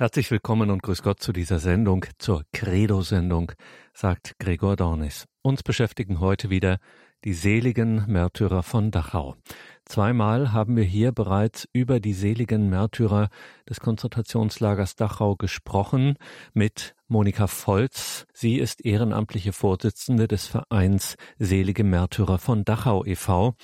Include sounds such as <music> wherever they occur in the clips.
Herzlich willkommen und grüß Gott zu dieser Sendung, zur Credo-Sendung, sagt Gregor Dornis. Uns beschäftigen heute wieder die seligen Märtyrer von Dachau. Zweimal haben wir hier bereits über die seligen Märtyrer des Konzentrationslagers Dachau gesprochen mit Monika Volz. Sie ist ehrenamtliche Vorsitzende des Vereins Selige Märtyrer von Dachau e.V.,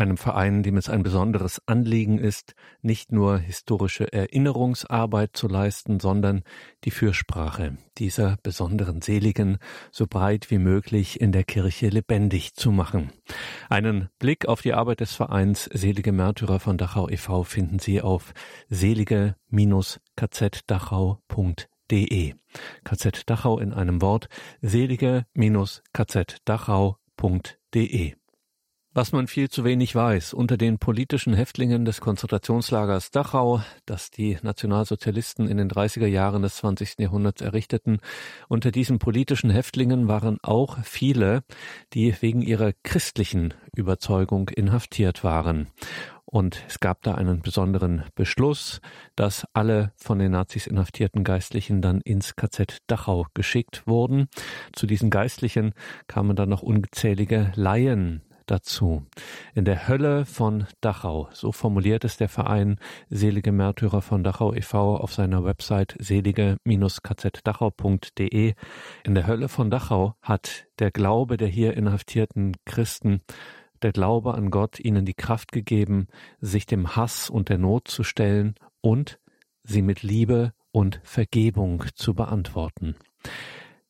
einem Verein, dem es ein besonderes Anliegen ist, nicht nur historische Erinnerungsarbeit zu leisten, sondern die Fürsprache dieser besonderen Seligen so breit wie möglich in der Kirche lebendig zu machen. Einen Blick auf die Arbeit des Vereins Selige Märtyrer von Dachau e.V. finden Sie auf selige-kzdachau.de. KZ Dachau in einem Wort selige-kzdachau.de. Was man viel zu wenig weiß, unter den politischen Häftlingen des Konzentrationslagers Dachau, das die Nationalsozialisten in den 30er Jahren des 20. Jahrhunderts errichteten, unter diesen politischen Häftlingen waren auch viele, die wegen ihrer christlichen Überzeugung inhaftiert waren. Und es gab da einen besonderen Beschluss, dass alle von den Nazis inhaftierten Geistlichen dann ins KZ Dachau geschickt wurden. Zu diesen Geistlichen kamen dann noch ungezählige Laien dazu. In der Hölle von Dachau, so formuliert es der Verein Selige Märtyrer von Dachau e.V. auf seiner Website selige-kzdachau.de. In der Hölle von Dachau hat der Glaube der hier inhaftierten Christen der Glaube an Gott ihnen die Kraft gegeben, sich dem Hass und der Not zu stellen und sie mit Liebe und Vergebung zu beantworten.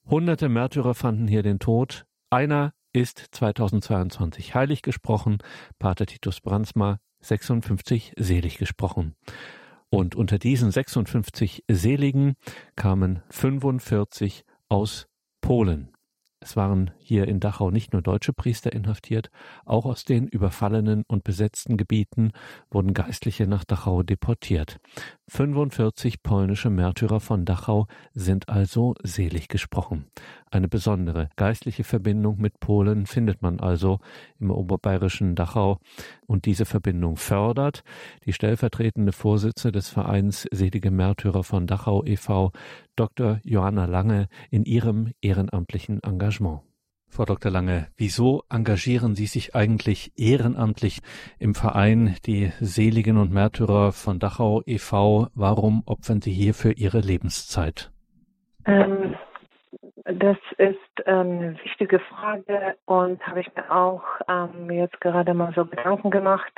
Hunderte Märtyrer fanden hier den Tod. Einer ist 2022 heilig gesprochen, Pater Titus Brandsma 56 selig gesprochen. Und unter diesen 56 Seligen kamen 45 aus Polen. Es waren hier in Dachau nicht nur deutsche Priester inhaftiert, auch aus den überfallenen und besetzten Gebieten wurden Geistliche nach Dachau deportiert. 45 polnische Märtyrer von Dachau sind also selig gesprochen. Eine besondere geistliche Verbindung mit Polen findet man also im oberbayerischen Dachau und diese Verbindung fördert die stellvertretende Vorsitzende des Vereins Selige Märtyrer von Dachau e.V., Dr. Johanna Lange, in ihrem ehrenamtlichen Engagement. Frau Dr. Lange, wieso engagieren Sie sich eigentlich ehrenamtlich im Verein Die Seligen und Märtyrer von Dachau e.V.? Warum opfern Sie hierfür Ihre Lebenszeit? Ähm, das ist eine wichtige Frage und habe ich mir auch ähm, jetzt gerade mal so Gedanken gemacht.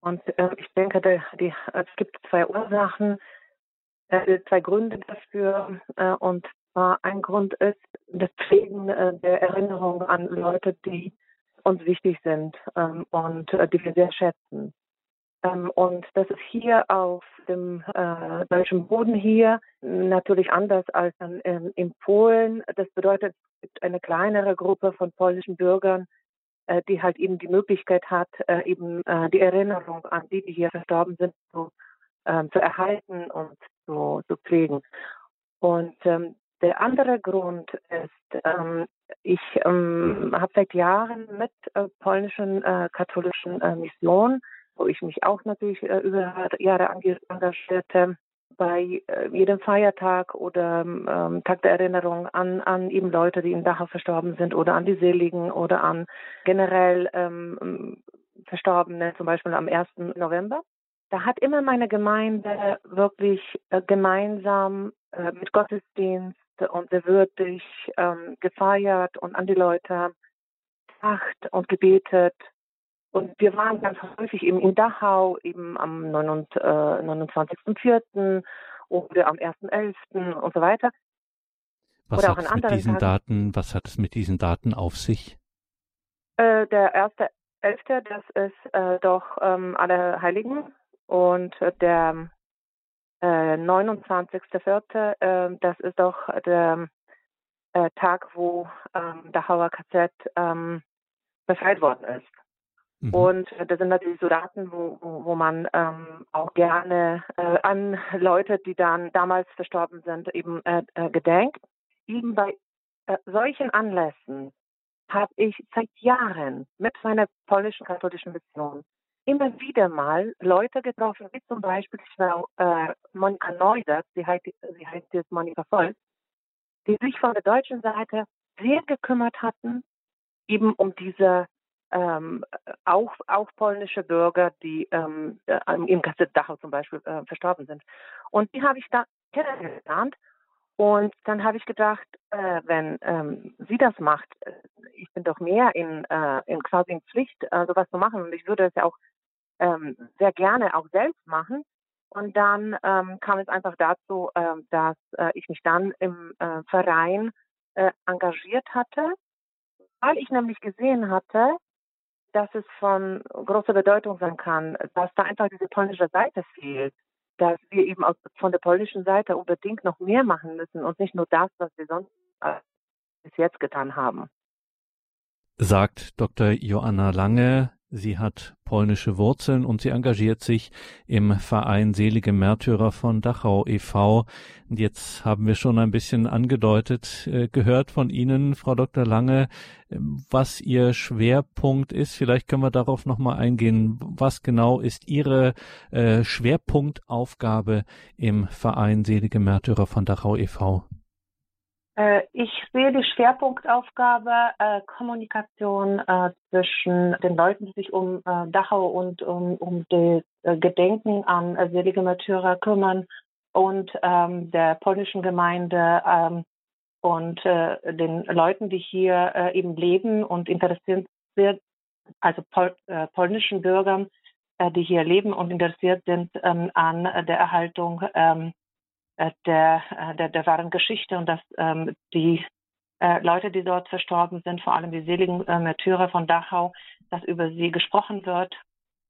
Und äh, ich denke, die, es gibt zwei Ursachen, äh, zwei Gründe dafür. Äh, und zwar ein Grund ist das Pflegen äh, der Erinnerung an Leute, die uns wichtig sind ähm, und die wir sehr schätzen. Ähm, und das ist hier auf dem äh, deutschen Boden hier natürlich anders als dann ähm, in Polen. Das bedeutet, es gibt eine kleinere Gruppe von polnischen Bürgern, äh, die halt eben die Möglichkeit hat, äh, eben äh, die Erinnerung an die, die hier verstorben sind, zu, ähm, zu erhalten und zu, zu pflegen. Und ähm, der andere Grund ist, ähm, ich ähm, habe seit Jahren mit äh, polnischen äh, katholischen äh, Missionen wo ich mich auch natürlich äh, über Jahre engagierte, bei äh, jedem Feiertag oder ähm, Tag der Erinnerung an, an eben Leute, die in Dachau verstorben sind oder an die Seligen oder an generell ähm, Verstorbene, zum Beispiel am 1. November. Da hat immer meine Gemeinde wirklich äh, gemeinsam äh, mit Gottesdienst und sehr würdig ähm, gefeiert und an die Leute gedacht und gebetet und wir waren ganz häufig eben in Dachau, eben am 29.04. Äh, oder am 1.11. und so weiter. Was oder hat es mit diesen Tagen. Daten, was hat es mit diesen Daten auf sich? Äh, der 1.11., das ist äh, doch ähm, alle Heiligen und der äh, 29.04., äh, das ist doch der äh, Tag, wo ähm, Dachauer KZ ähm, befreit worden ist. Mhm. Und das sind natürlich so Daten, wo, wo, man ähm, auch gerne äh, an Leute, die dann damals verstorben sind, eben äh, äh, gedenkt. Eben bei äh, solchen Anlässen habe ich seit Jahren mit meiner polnischen katholischen Mission immer wieder mal Leute getroffen, wie zum Beispiel Frau äh, Monika Neudert, sie heißt, sie heißt jetzt Monika Volk, die sich von der deutschen Seite sehr gekümmert hatten, eben um diese ähm, auch, auch polnische Bürger, die ähm, äh, im Kassett Dachau zum Beispiel äh, verstorben sind. Und die habe ich da kennengelernt. Und dann habe ich gedacht, äh, wenn ähm, sie das macht, äh, ich bin doch mehr in, äh, in quasi in Pflicht, äh, sowas zu machen. Und ich würde es ja auch ähm, sehr gerne auch selbst machen. Und dann ähm, kam es einfach dazu, äh, dass äh, ich mich dann im äh, Verein äh, engagiert hatte, weil ich nämlich gesehen hatte, dass es von großer Bedeutung sein kann, dass da einfach diese polnische Seite fehlt, dass wir eben aus, von der polnischen Seite unbedingt noch mehr machen müssen und nicht nur das, was wir sonst bis jetzt getan haben. Sagt Dr. Joanna Lange, Sie hat polnische Wurzeln und sie engagiert sich im Verein Selige Märtyrer von Dachau e.V. Und jetzt haben wir schon ein bisschen angedeutet, äh, gehört von Ihnen, Frau Dr. Lange, was Ihr Schwerpunkt ist. Vielleicht können wir darauf nochmal eingehen. Was genau ist Ihre äh, Schwerpunktaufgabe im Verein Selige Märtyrer von Dachau e.V.? Äh, ich sehe die Schwerpunktaufgabe äh, Kommunikation äh, zwischen den Leuten, die sich um äh, Dachau und um, um das äh, Gedenken an äh, selige Märtyrer kümmern und ähm, der polnischen Gemeinde ähm, und den Leuten, die hier eben leben und interessiert sind, also pol polnischen Bürgern, die hier leben und interessiert sind ähm, an der Erhaltung ähm, äh, der, äh, der, der wahren Geschichte und dass ähm, die äh, Leute, die dort verstorben sind, vor allem die seligen äh, Märtyrer von Dachau, dass über sie gesprochen wird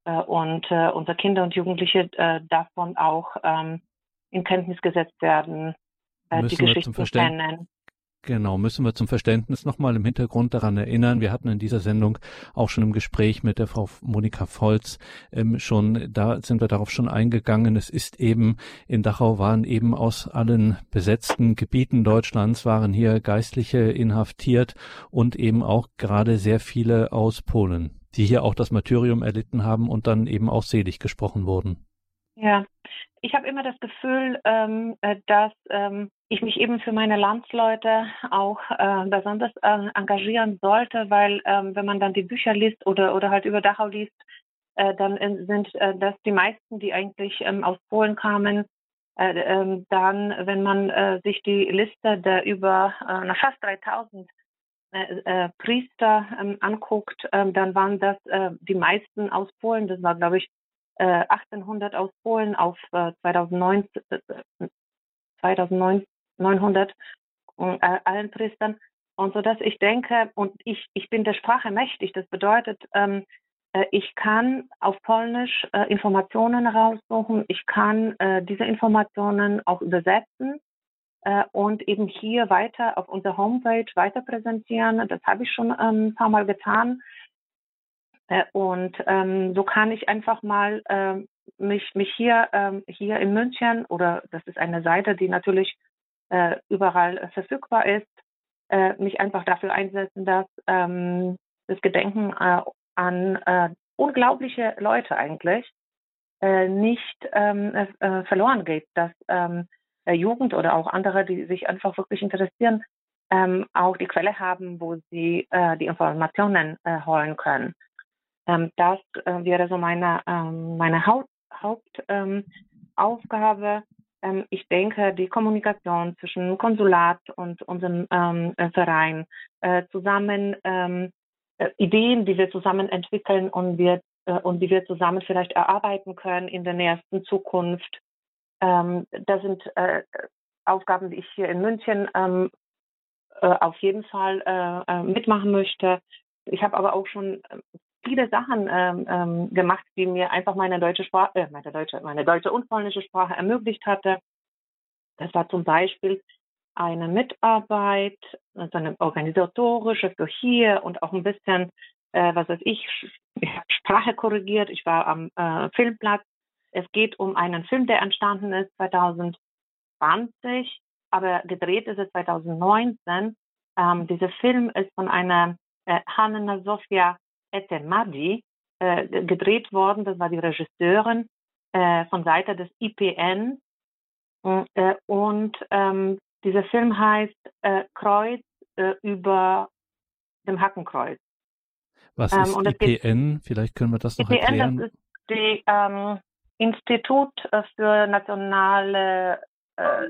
äh, und äh, unsere Kinder und Jugendliche äh, davon auch ähm, in Kenntnis gesetzt werden, äh, die Geschichten kennen. Genau, müssen wir zum Verständnis nochmal im Hintergrund daran erinnern. Wir hatten in dieser Sendung auch schon im Gespräch mit der Frau Monika Volz ähm, schon, da sind wir darauf schon eingegangen. Es ist eben, in Dachau waren eben aus allen besetzten Gebieten Deutschlands waren hier Geistliche inhaftiert und eben auch gerade sehr viele aus Polen, die hier auch das Martyrium erlitten haben und dann eben auch selig gesprochen wurden. Ja, ich habe immer das Gefühl, ähm, äh, dass ähm, ich mich eben für meine Landsleute auch äh, besonders äh, engagieren sollte, weil ähm, wenn man dann die Bücher liest oder, oder halt über Dachau liest, äh, dann sind äh, das die meisten, die eigentlich ähm, aus Polen kamen. Äh, ähm, dann, wenn man äh, sich die Liste der über äh, fast 3000 äh, äh, Priester ähm, anguckt, äh, dann waren das äh, die meisten aus Polen. Das war, glaube ich, äh, 1800 aus Polen auf äh, 2009, äh, 2009 900 äh, allen Priestern. Und so dass ich denke, und ich, ich bin der Sprache mächtig, das bedeutet, ähm, äh, ich kann auf Polnisch äh, Informationen raussuchen, ich kann äh, diese Informationen auch übersetzen äh, und eben hier weiter auf unserer Homepage weiter präsentieren. Das habe ich schon ähm, ein paar Mal getan. Und ähm, so kann ich einfach mal ähm, mich, mich hier, ähm, hier in München oder das ist eine Seite, die natürlich äh, überall äh, verfügbar ist, äh, mich einfach dafür einsetzen, dass ähm, das Gedenken äh, an äh, unglaubliche Leute eigentlich äh, nicht ähm, äh, verloren geht, dass ähm, Jugend oder auch andere, die sich einfach wirklich interessieren, ähm, auch die Quelle haben, wo sie äh, die Informationen äh, holen können. Ähm, das äh, wäre so meine, ähm, meine Haupt, Hauptaufgabe, ich denke, die Kommunikation zwischen Konsulat und unserem ähm, äh, Verein äh, zusammen ähm, äh, Ideen, die wir zusammen entwickeln und wir äh, und die wir zusammen vielleicht erarbeiten können in der nächsten Zukunft. Ähm, das sind äh, Aufgaben, die ich hier in München ähm, äh, auf jeden Fall mitmachen möchte. Ich habe aber auch schon viele Sachen ähm, ähm, gemacht, die mir einfach meine deutsche Sprache, äh, meine deutsche, meine deutsche und polnische Sprache ermöglicht hatte. Das war zum Beispiel eine Mitarbeit, also eine organisatorische für hier und auch ein bisschen, äh, was weiß ich, ich habe Sprache korrigiert. Ich war am äh, Filmplatz. Es geht um einen Film, der entstanden ist 2020, aber gedreht ist es 2019. Ähm, dieser Film ist von einer äh, Hanna Sofia Etemadi. äh, gedreht worden. Das war die Regisseurin äh, von Seite des IPN. Äh, und ähm, dieser Film heißt äh, Kreuz äh, über dem Hackenkreuz. Was ähm, ist IPN? Vielleicht können wir das noch IPN, erklären. Das ist die ähm, Institut für nationale äh,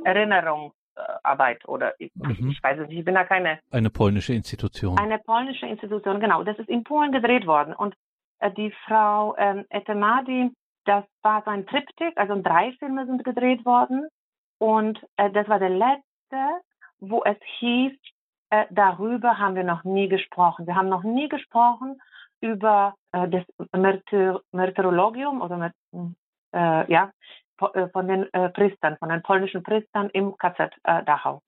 Erinnerungsarbeit oder ich, mhm. ich, weiß es nicht, ich bin da keine. Eine polnische Institution. Eine polnische Institution, genau. Das ist in Polen gedreht worden und äh, die Frau ähm, Etemadi, das war so ein Triptych, also drei Filme sind gedreht worden und äh, das war der letzte, wo es hieß, äh, darüber haben wir noch nie gesprochen. Wir haben noch nie gesprochen über äh, das Martyr Martyrologium oder äh, ja, äh, von den äh, Priestern, von den polnischen Priestern im KZ äh, Dachau.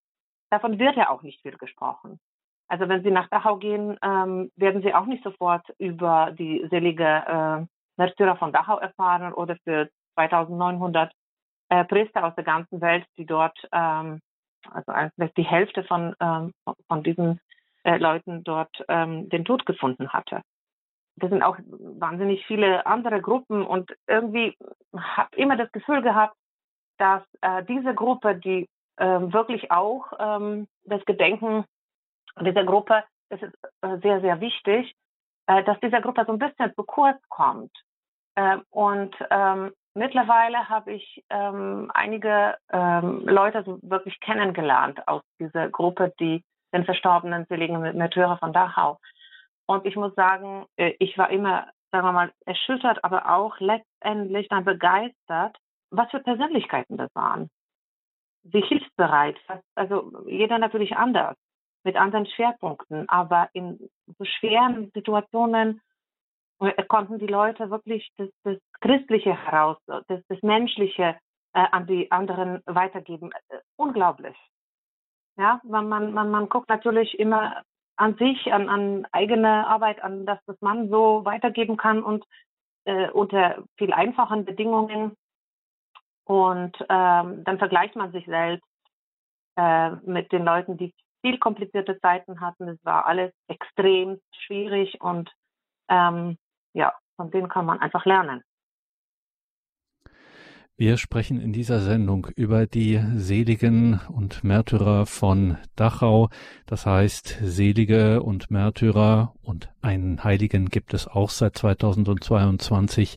Davon wird ja auch nicht viel gesprochen. Also wenn Sie nach Dachau gehen, ähm, werden Sie auch nicht sofort über die selige äh, Märtyrer von Dachau erfahren oder für 2900 äh, Priester aus der ganzen Welt, die dort, ähm, also die Hälfte von, ähm, von diesen äh, Leuten dort ähm, den Tod gefunden hatte das sind auch wahnsinnig viele andere Gruppen und irgendwie habe immer das Gefühl gehabt, dass äh, diese Gruppe, die äh, wirklich auch ähm, das Gedenken dieser Gruppe, das ist äh, sehr, sehr wichtig, äh, dass diese Gruppe so ein bisschen zu kurz kommt. Äh, und ähm, mittlerweile habe ich ähm, einige ähm, Leute so wirklich kennengelernt aus dieser Gruppe, die den verstorbenen seligen Märtyrer von Dachau. Und ich muss sagen, äh, ich war immer, sagen wir mal, erschüttert, aber auch letztendlich dann begeistert, was für Persönlichkeiten das waren. Wie hilfsbereit, also jeder natürlich anders, mit anderen Schwerpunkten, aber in so schweren Situationen äh, konnten die Leute wirklich das, das Christliche heraus, das, das Menschliche äh, an die anderen weitergeben. Äh, unglaublich. Ja, man, man, man, man guckt natürlich immer an sich, an, an eigene Arbeit, an das, was man so weitergeben kann und äh, unter viel einfachen Bedingungen. Und ähm, dann vergleicht man sich selbst äh, mit den Leuten, die viel komplizierte Zeiten hatten. Es war alles extrem schwierig und ähm, ja, von denen kann man einfach lernen. Wir sprechen in dieser Sendung über die Seligen und Märtyrer von Dachau. Das heißt, Selige und Märtyrer und einen Heiligen gibt es auch seit 2022.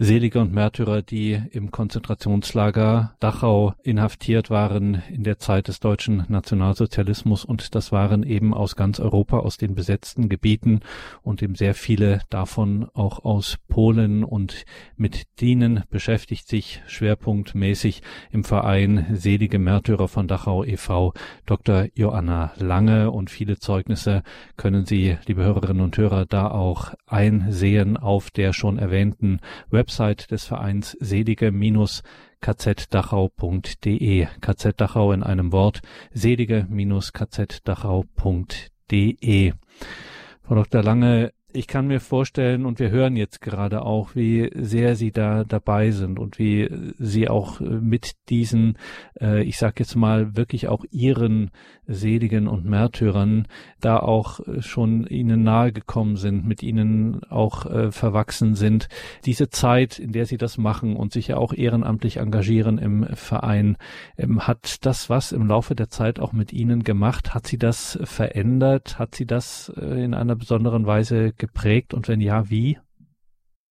Selige und Märtyrer, die im Konzentrationslager Dachau inhaftiert waren in der Zeit des deutschen Nationalsozialismus und das waren eben aus ganz Europa, aus den besetzten Gebieten und eben sehr viele davon auch aus Polen und mit denen beschäftigt sich schwerpunktmäßig im Verein Selige Märtyrer von Dachau e.V. Dr. Joanna Lange und viele Zeugnisse können Sie, liebe Hörerinnen und Hörer, da auch einsehen auf der schon erwähnten Website Website des Vereins selige-kzdachau.de. KZ Dachau in einem Wort, selige-kzdachau.de. Frau Dr. Lange, ich kann mir vorstellen, und wir hören jetzt gerade auch, wie sehr Sie da dabei sind und wie Sie auch mit diesen, äh, ich sage jetzt mal, wirklich auch Ihren Seligen und Märtyrern da auch schon Ihnen nahe gekommen sind, mit Ihnen auch äh, verwachsen sind. Diese Zeit, in der Sie das machen und sich ja auch ehrenamtlich engagieren im Verein, ähm, hat das was im Laufe der Zeit auch mit Ihnen gemacht? Hat Sie das verändert? Hat Sie das äh, in einer besonderen Weise geprägt und wenn ja, wie?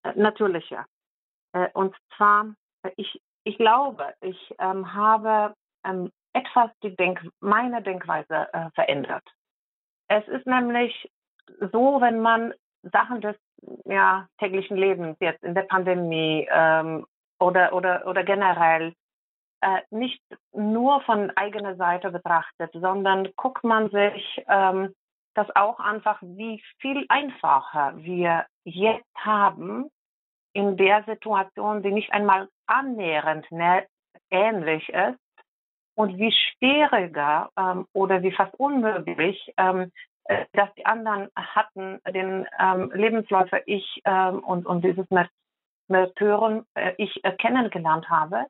Äh, natürlich ja. Äh, und zwar, äh, ich, ich glaube, ich ähm, habe ähm, etwas die Denk meine Denkweise äh, verändert. Es ist nämlich so, wenn man Sachen des ja, täglichen Lebens jetzt in der Pandemie ähm, oder, oder, oder generell äh, nicht nur von eigener Seite betrachtet, sondern guckt man sich ähm, das auch einfach, wie viel einfacher wir jetzt haben in der Situation, die nicht einmal annähernd ähnlich ist und wie schwieriger ähm, oder wie fast unmöglich ähm, äh, dass die anderen hatten den ähm, Lebensläufer ich ähm, und, und dieses Märtyren äh, ich äh, kennengelernt habe,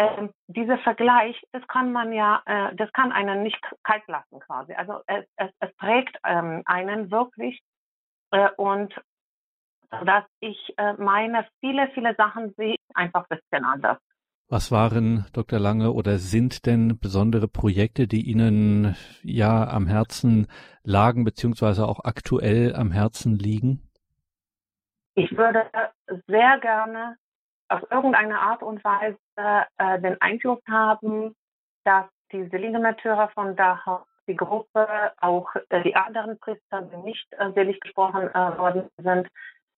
ähm, dieser Vergleich, das kann man ja, äh, das kann einen nicht kalt lassen quasi. Also es, es, es prägt ähm, einen wirklich äh, und dass ich äh, meine, viele, viele Sachen sehe einfach ein bisschen anders. Was waren, Dr. Lange, oder sind denn besondere Projekte, die Ihnen ja am Herzen lagen, beziehungsweise auch aktuell am Herzen liegen? Ich würde sehr gerne auf irgendeine Art und Weise äh, den Einfluss haben, dass die Seligenmärtyrer von Dachau, die Gruppe, auch äh, die anderen Priester, die nicht äh, selig gesprochen äh, worden sind,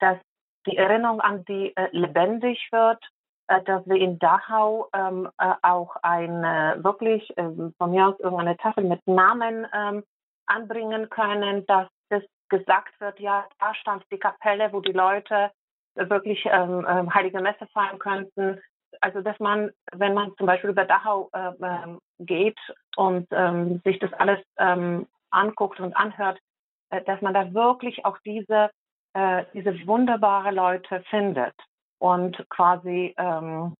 dass die Erinnerung an die äh, lebendig wird äh, dass wir in Dachau ähm, äh, auch eine wirklich ähm, von mir aus irgendeine Tafel mit Namen ähm, anbringen können, dass das gesagt wird, ja, da stand die Kapelle, wo die Leute wirklich ähm, ähm, heilige Messe feiern könnten. Also dass man, wenn man zum Beispiel über Dachau äh, ähm, geht und ähm, sich das alles ähm, anguckt und anhört, äh, dass man da wirklich auch diese äh, diese wunderbare Leute findet und quasi ähm,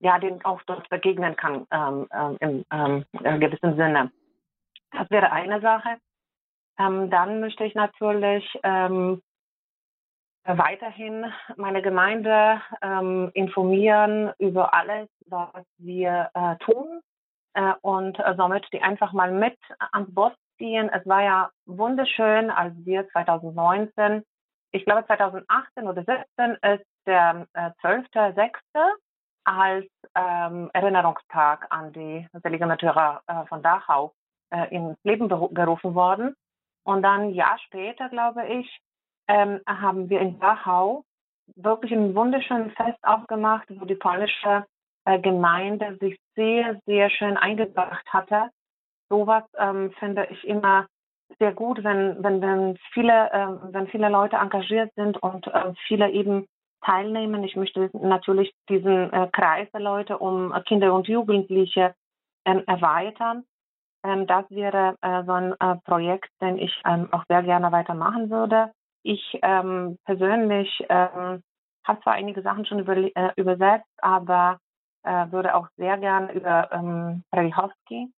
ja den auch dort begegnen kann ähm, ähm, im ähm, gewissen Sinne. Das wäre eine Sache. Ähm, dann möchte ich natürlich ähm, weiterhin meine Gemeinde ähm, informieren über alles, was wir äh, tun äh, und äh, somit die einfach mal mit ans Boss ziehen. Es war ja wunderschön, als wir 2019, ich glaube 2018 oder 2017 ist der äh, 12.06. als ähm, Erinnerungstag an die Selige Märtyrer äh, von Dachau äh, ins Leben gerufen worden. Und dann ein Jahr später, glaube ich, ähm, haben wir in Dachau wirklich ein wunderschönes Fest aufgemacht, wo die polnische äh, Gemeinde sich sehr, sehr schön eingebracht hatte. Sowas ähm, finde ich immer sehr gut, wenn, wenn, wenn viele, äh, wenn viele Leute engagiert sind und äh, viele eben teilnehmen. Ich möchte natürlich diesen äh, Kreis der Leute um Kinder und Jugendliche ähm, erweitern. Ähm, das wäre äh, so ein äh, Projekt, den ich ähm, auch sehr gerne weitermachen würde. Ich ähm, persönlich ähm, habe zwar einige Sachen schon über, äh, übersetzt, aber äh, würde auch sehr gerne über ähm, Fredichowski,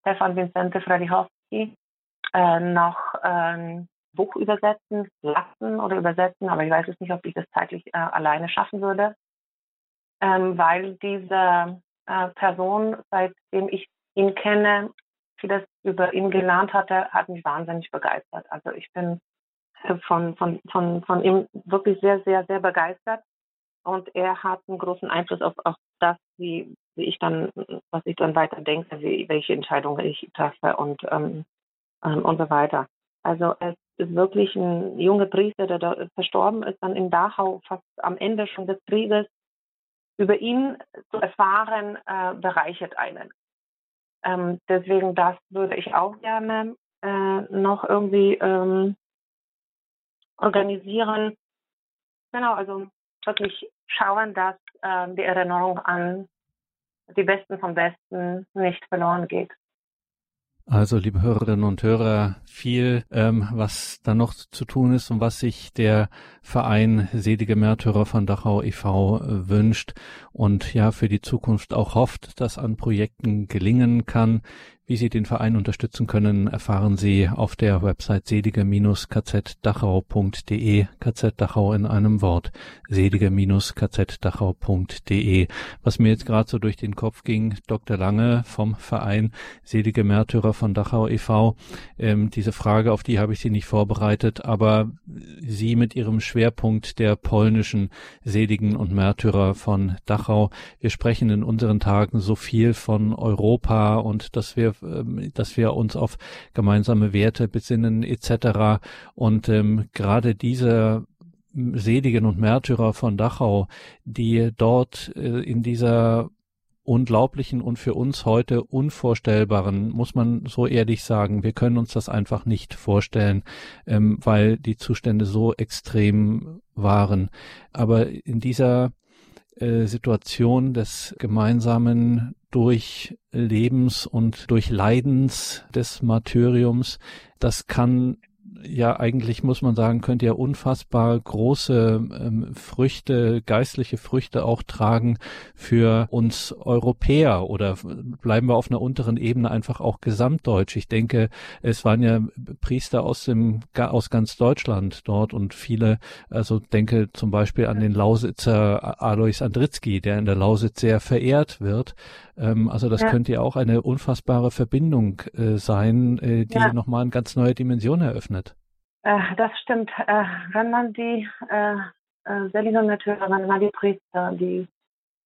Stefan Vincente Fredichowski, äh, noch ähm, Buch übersetzen lassen oder übersetzen, aber ich weiß jetzt nicht, ob ich das zeitlich äh, alleine schaffen würde, ähm, weil diese äh, Person, seitdem ich ihn kenne, vieles über ihn gelernt hatte, hat mich wahnsinnig begeistert. Also ich bin von, von, von, von ihm wirklich sehr, sehr, sehr begeistert. Und er hat einen großen Einfluss auf, auf das, wie, wie ich dann, was ich dann weiter denke, wie, welche Entscheidungen ich treffe und, ähm, ähm, und so weiter. Also es ist wirklich ein junger Priester, der da verstorben ist, dann in Dachau fast am Ende schon des Krieges. Über ihn zu erfahren, äh, bereichert einen. Ähm, deswegen, das würde ich auch gerne äh, noch irgendwie ähm, organisieren. Genau, also wirklich schauen, dass äh, die Erinnerung an die Besten vom Besten nicht verloren geht. Also, liebe Hörerinnen und Hörer, viel, ähm, was da noch zu tun ist und was sich der Verein Selige Märtyrer von Dachau e.V. Äh, wünscht und ja für die Zukunft auch hofft, dass an Projekten gelingen kann. Wie Sie den Verein unterstützen können, erfahren Sie auf der Website selige-kzdachau.de, KZ Dachau in einem Wort, selige-kzdachau.de. Was mir jetzt gerade so durch den Kopf ging, Dr. Lange vom Verein Selige Märtyrer von Dachau e.V., ähm, diese Frage, auf die habe ich Sie nicht vorbereitet, aber Sie mit Ihrem Schwerpunkt der polnischen Seligen und Märtyrer von Dachau, wir sprechen in unseren Tagen so viel von Europa und dass wir ähm, dass wir uns auf gemeinsame Werte besinnen etc. Und ähm, gerade diese Seligen und Märtyrer von Dachau, die dort äh, in dieser unglaublichen und für uns heute unvorstellbaren, muss man so ehrlich sagen, wir können uns das einfach nicht vorstellen, ähm, weil die Zustände so extrem waren. Aber in dieser äh, Situation des gemeinsamen Durchlebens und Durchleidens des Martyriums, das kann ja eigentlich, muss man sagen, könnte ja unfassbar große ähm, Früchte, geistliche Früchte auch tragen für uns Europäer oder bleiben wir auf einer unteren Ebene einfach auch gesamtdeutsch. Ich denke, es waren ja Priester aus dem, aus ganz Deutschland dort und viele, also denke zum Beispiel an den Lausitzer Alois Andritzky, der in der Lausitz sehr verehrt wird. Ähm, also das ja. könnte ja auch eine unfassbare Verbindung äh, sein, äh, die ja. nochmal eine ganz neue Dimension eröffnet. Äh, das stimmt. Äh, wenn man die äh, äh, wenn man die Priester, die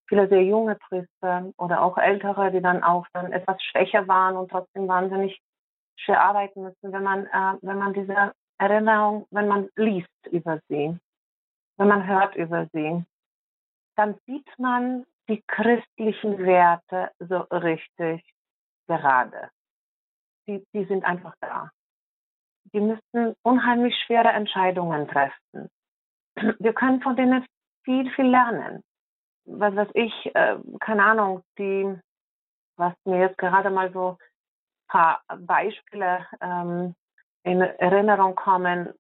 viele sehr junge Priester oder auch ältere, die dann auch dann etwas schwächer waren und trotzdem wahnsinnig schwer arbeiten müssen, wenn man, äh, wenn man diese Erinnerung, wenn man liest über sie, wenn man hört über sie, dann sieht man die christlichen Werte so richtig gerade. Die, die sind einfach da. Die müssen unheimlich schwere Entscheidungen treffen. Wir können von denen viel, viel lernen. Was weiß ich, äh, keine Ahnung, die, was mir jetzt gerade mal so ein paar Beispiele ähm, in Erinnerung kommen,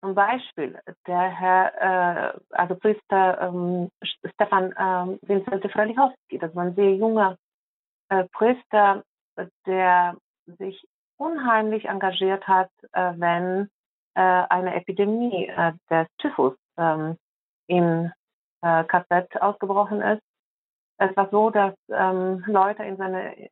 zum Beispiel der Herr, äh, also Priester ähm, Stefan ähm, Vincent Frelichowski, das war ein sehr junger äh, Priester, der sich unheimlich engagiert hat, äh, wenn äh, eine Epidemie äh, des Typhus ähm, im äh, KZ ausgebrochen ist. Es war so, dass ähm, Leute in seine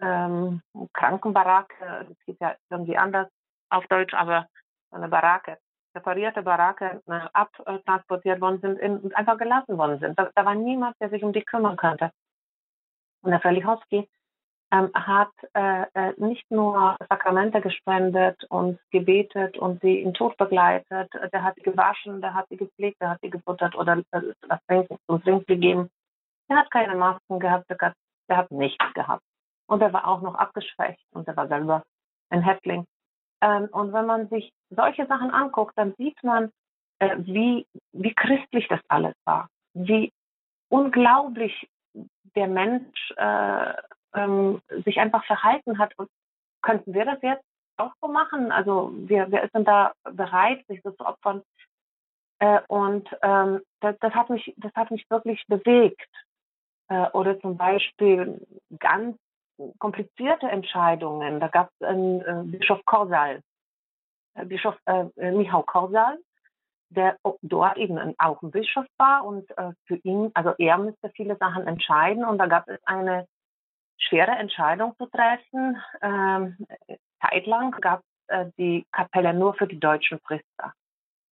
ähm, Krankenbaracke, das geht ja irgendwie anders auf Deutsch, aber eine Baracke, separierte Baracke äh, abtransportiert worden sind und einfach gelassen worden sind. Da, da, war niemand, der sich um die kümmern könnte. Und der Verlichowski ähm, hat äh, äh, nicht nur Sakramente gespendet und gebetet und sie im Tod begleitet. Der hat sie gewaschen, der hat sie gepflegt, der hat sie gebuttert oder äh, das Trinken zum Trinken gegeben. Der hat keine Masken gehabt, der hat, der hat nichts gehabt. Und er war auch noch abgeschwächt und er war selber ein Häftling. Ähm, und wenn man sich solche Sachen anguckt, dann sieht man, äh, wie, wie christlich das alles war, wie unglaublich der Mensch äh, ähm, sich einfach verhalten hat. Und könnten wir das jetzt auch so machen? Also wir, wir sind da bereit, sich so zu opfern. Äh, und ähm, das, das, hat mich, das hat mich wirklich bewegt. Äh, oder zum Beispiel ganz komplizierte Entscheidungen. Da gab es einen äh, Bischof Korsal, äh, Bischof äh, Michał Korsal, der dort eben auch ein Bischof war und äh, für ihn, also er müsste viele Sachen entscheiden und da gab es eine schwere Entscheidung zu treffen. Ähm, zeitlang gab es äh, die Kapelle nur für die deutschen Priester.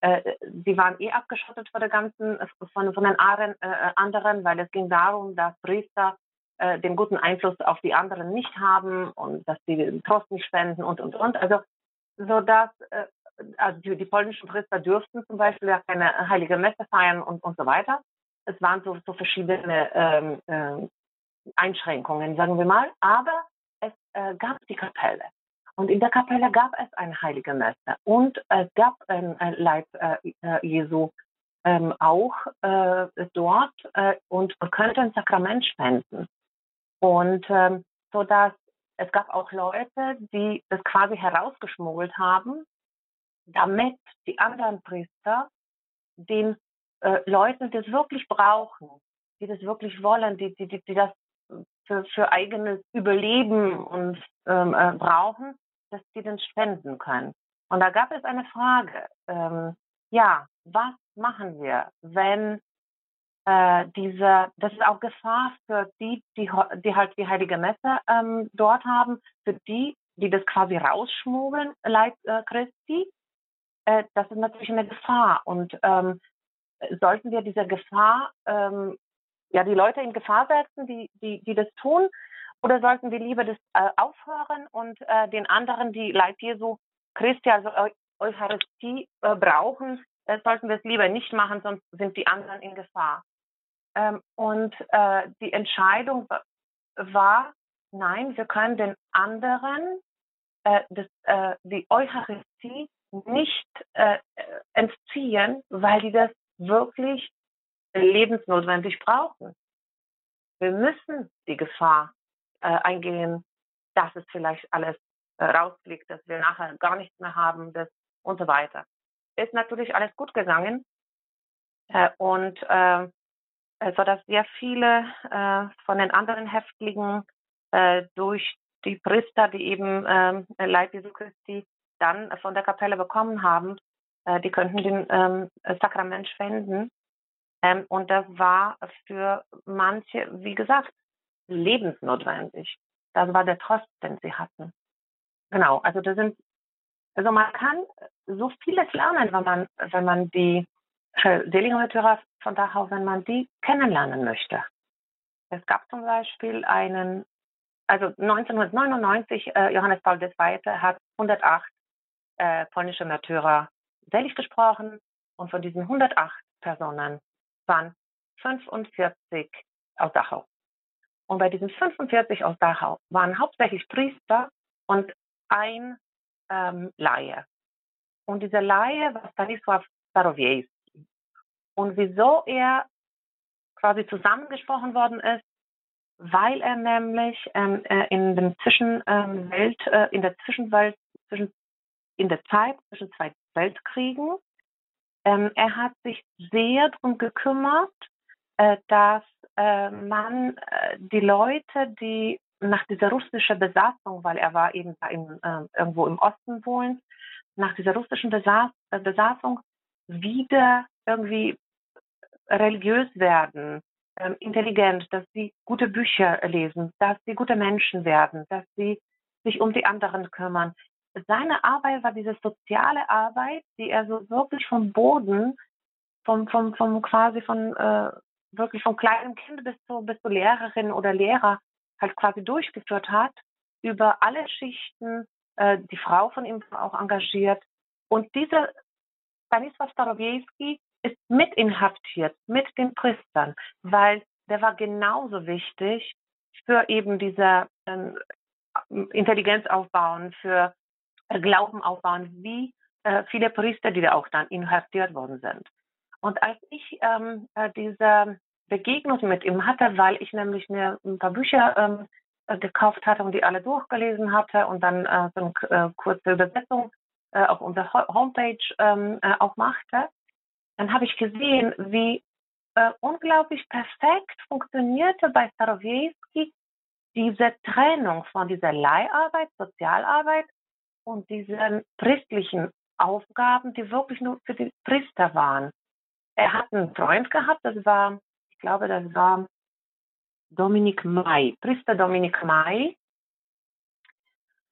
Äh, sie waren eh abgeschottet von der ganzen, von, von den anderen, weil es ging darum, dass Priester äh, den guten Einfluss auf die anderen nicht haben und dass sie den Trost nicht spenden und, und, und. Also, so dass, äh, also die, die, polnischen Priester dürften zum Beispiel ja keine heilige Messe feiern und, und so weiter. Es waren so, so verschiedene ähm, äh, Einschränkungen, sagen wir mal. Aber es äh, gab die Kapelle. Und in der Kapelle gab es eine heilige Messe und es gab ein, ein Leib äh, äh Jesu ähm, auch äh, dort äh, und könnte ein Sakrament spenden. Und ähm, so dass es gab auch Leute, die das quasi herausgeschmuggelt haben, damit die anderen Priester den äh, Leuten, die es wirklich brauchen, die das wirklich wollen, die, die, die, die das für, für eigenes Überleben und ähm, äh, brauchen, dass die den spenden können. Und da gab es eine Frage, ähm, ja, was machen wir, wenn äh, diese, das ist auch Gefahr für die, die, die halt die Heilige Messe ähm, dort haben, für die, die das quasi rausschmuggeln, Leib äh, Christi. Äh, das ist natürlich eine Gefahr. Und ähm, sollten wir diese Gefahr, ähm, ja, die Leute in Gefahr setzen, die, die, die das tun, oder sollten wir lieber das äh, aufhören und äh, den anderen, die Leib Jesu Christi, also Eucharistie äh, brauchen, äh, sollten wir es lieber nicht machen, sonst sind die anderen in Gefahr. Ähm, und äh, die Entscheidung war, nein, wir können den anderen äh, das, äh, die Eucharistie nicht äh, entziehen, weil die das wirklich lebensnotwendig brauchen. Wir müssen die Gefahr äh, eingehen, dass es vielleicht alles äh, rausfliegt, dass wir nachher gar nichts mehr haben, dass und so weiter. Ist natürlich alles gut gegangen äh, und äh, so dass sehr viele äh, von den anderen Häftlingen äh, durch die Priester, die eben äh, Leib Jesu Christi dann von der Kapelle bekommen haben, äh, die könnten den ähm, Sakrament spenden. Ähm, und das war für manche, wie gesagt, lebensnotwendig. Das war der Trost, den sie hatten. Genau, also das sind, also man kann so vieles lernen, wenn man, wenn man die äh, Seligenmärtyrer von Dachau, wenn man die kennenlernen möchte. Es gab zum Beispiel einen, also 1999, äh, Johannes Paul II. hat 108 äh, polnische Märtyrer selig gesprochen und von diesen 108 Personen waren 45 aus Dachau. Und bei diesen 45 aus Dachau waren hauptsächlich Priester und ein ähm, Laie. Und dieser Laie war Stanisław Starowiejski. Und wieso er quasi zusammengesprochen worden ist, weil er nämlich ähm, äh, in dem Zwischenwelt, ähm, äh, in der Zwischenwelt, zwischen, in der Zeit zwischen zwei Weltkriegen, ähm, er hat sich sehr darum gekümmert, äh, dass äh, man äh, die Leute, die nach dieser russischen Besatzung, weil er war eben im, äh, irgendwo im Osten wohnend, nach dieser russischen Besaß äh, Besatzung wieder irgendwie religiös werden, ähm, intelligent, dass sie gute Bücher lesen, dass sie gute Menschen werden, dass sie sich um die anderen kümmern. Seine Arbeit war diese soziale Arbeit, die er so wirklich vom Boden, vom, vom, vom quasi von äh, wirklich von kleinem Kind bis zu, bis zu Lehrerin oder Lehrer halt quasi durchgeführt hat, über alle Schichten, äh, die Frau von ihm auch engagiert. Und dieser Stanisław Starowiejski ist mit inhaftiert, mit den Priestern, weil der war genauso wichtig für eben diese äh, Intelligenz aufbauen, für Glauben aufbauen, wie äh, viele Priester, die da auch dann inhaftiert worden sind. Und als ich ähm, äh, diese Begegnung mit ihm hatte, weil ich nämlich mir ein paar Bücher ähm, äh, gekauft hatte und die alle durchgelesen hatte und dann äh, so eine äh, kurze Übersetzung äh, auf unserer Homepage ähm, äh, auch machte, dann habe ich gesehen, wie unglaublich perfekt funktionierte bei Starowiejski diese Trennung von dieser Leiharbeit, Sozialarbeit und diesen priestlichen Aufgaben, die wirklich nur für die Priester waren. Er hat einen Freund gehabt, das war, ich glaube, das war Dominik May, Priester Dominik May.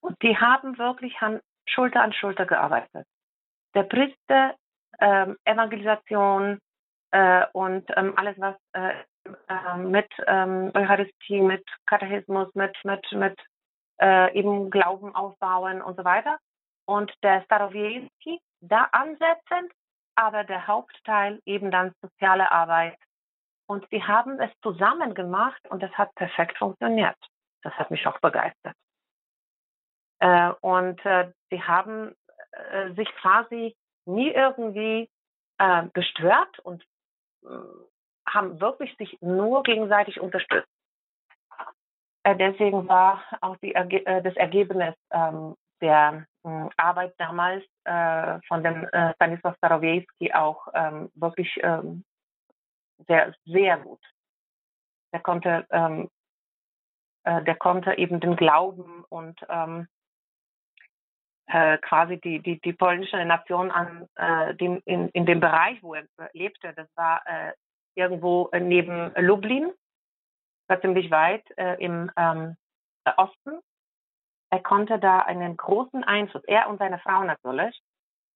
Und die haben wirklich an Schulter an Schulter gearbeitet. Der Priester ähm, Evangelisation äh, und ähm, alles, was äh, äh, mit ähm, Eucharistie, mit Katechismus, mit, mit, mit äh, eben Glauben aufbauen und so weiter. Und der Starowiejski da ansetzend, aber der Hauptteil eben dann soziale Arbeit. Und die haben es zusammen gemacht und es hat perfekt funktioniert. Das hat mich auch begeistert. Äh, und äh, die haben äh, sich quasi nie irgendwie äh, gestört und äh, haben wirklich sich nur gegenseitig unterstützt. Äh, deswegen war auch die, äh, das Ergebnis ähm, der Arbeit damals äh, von dem äh, Stanisław Starowiejski auch ähm, wirklich ähm, sehr, sehr gut. Der konnte, der konnte eben den Glauben und quasi die, die, die polnische Nation an in, in dem Bereich, wo er lebte. Das war irgendwo neben Lublin, war ziemlich weit äh, im ähm, Osten. Er konnte da einen großen Einfluss, er und seine Frau natürlich,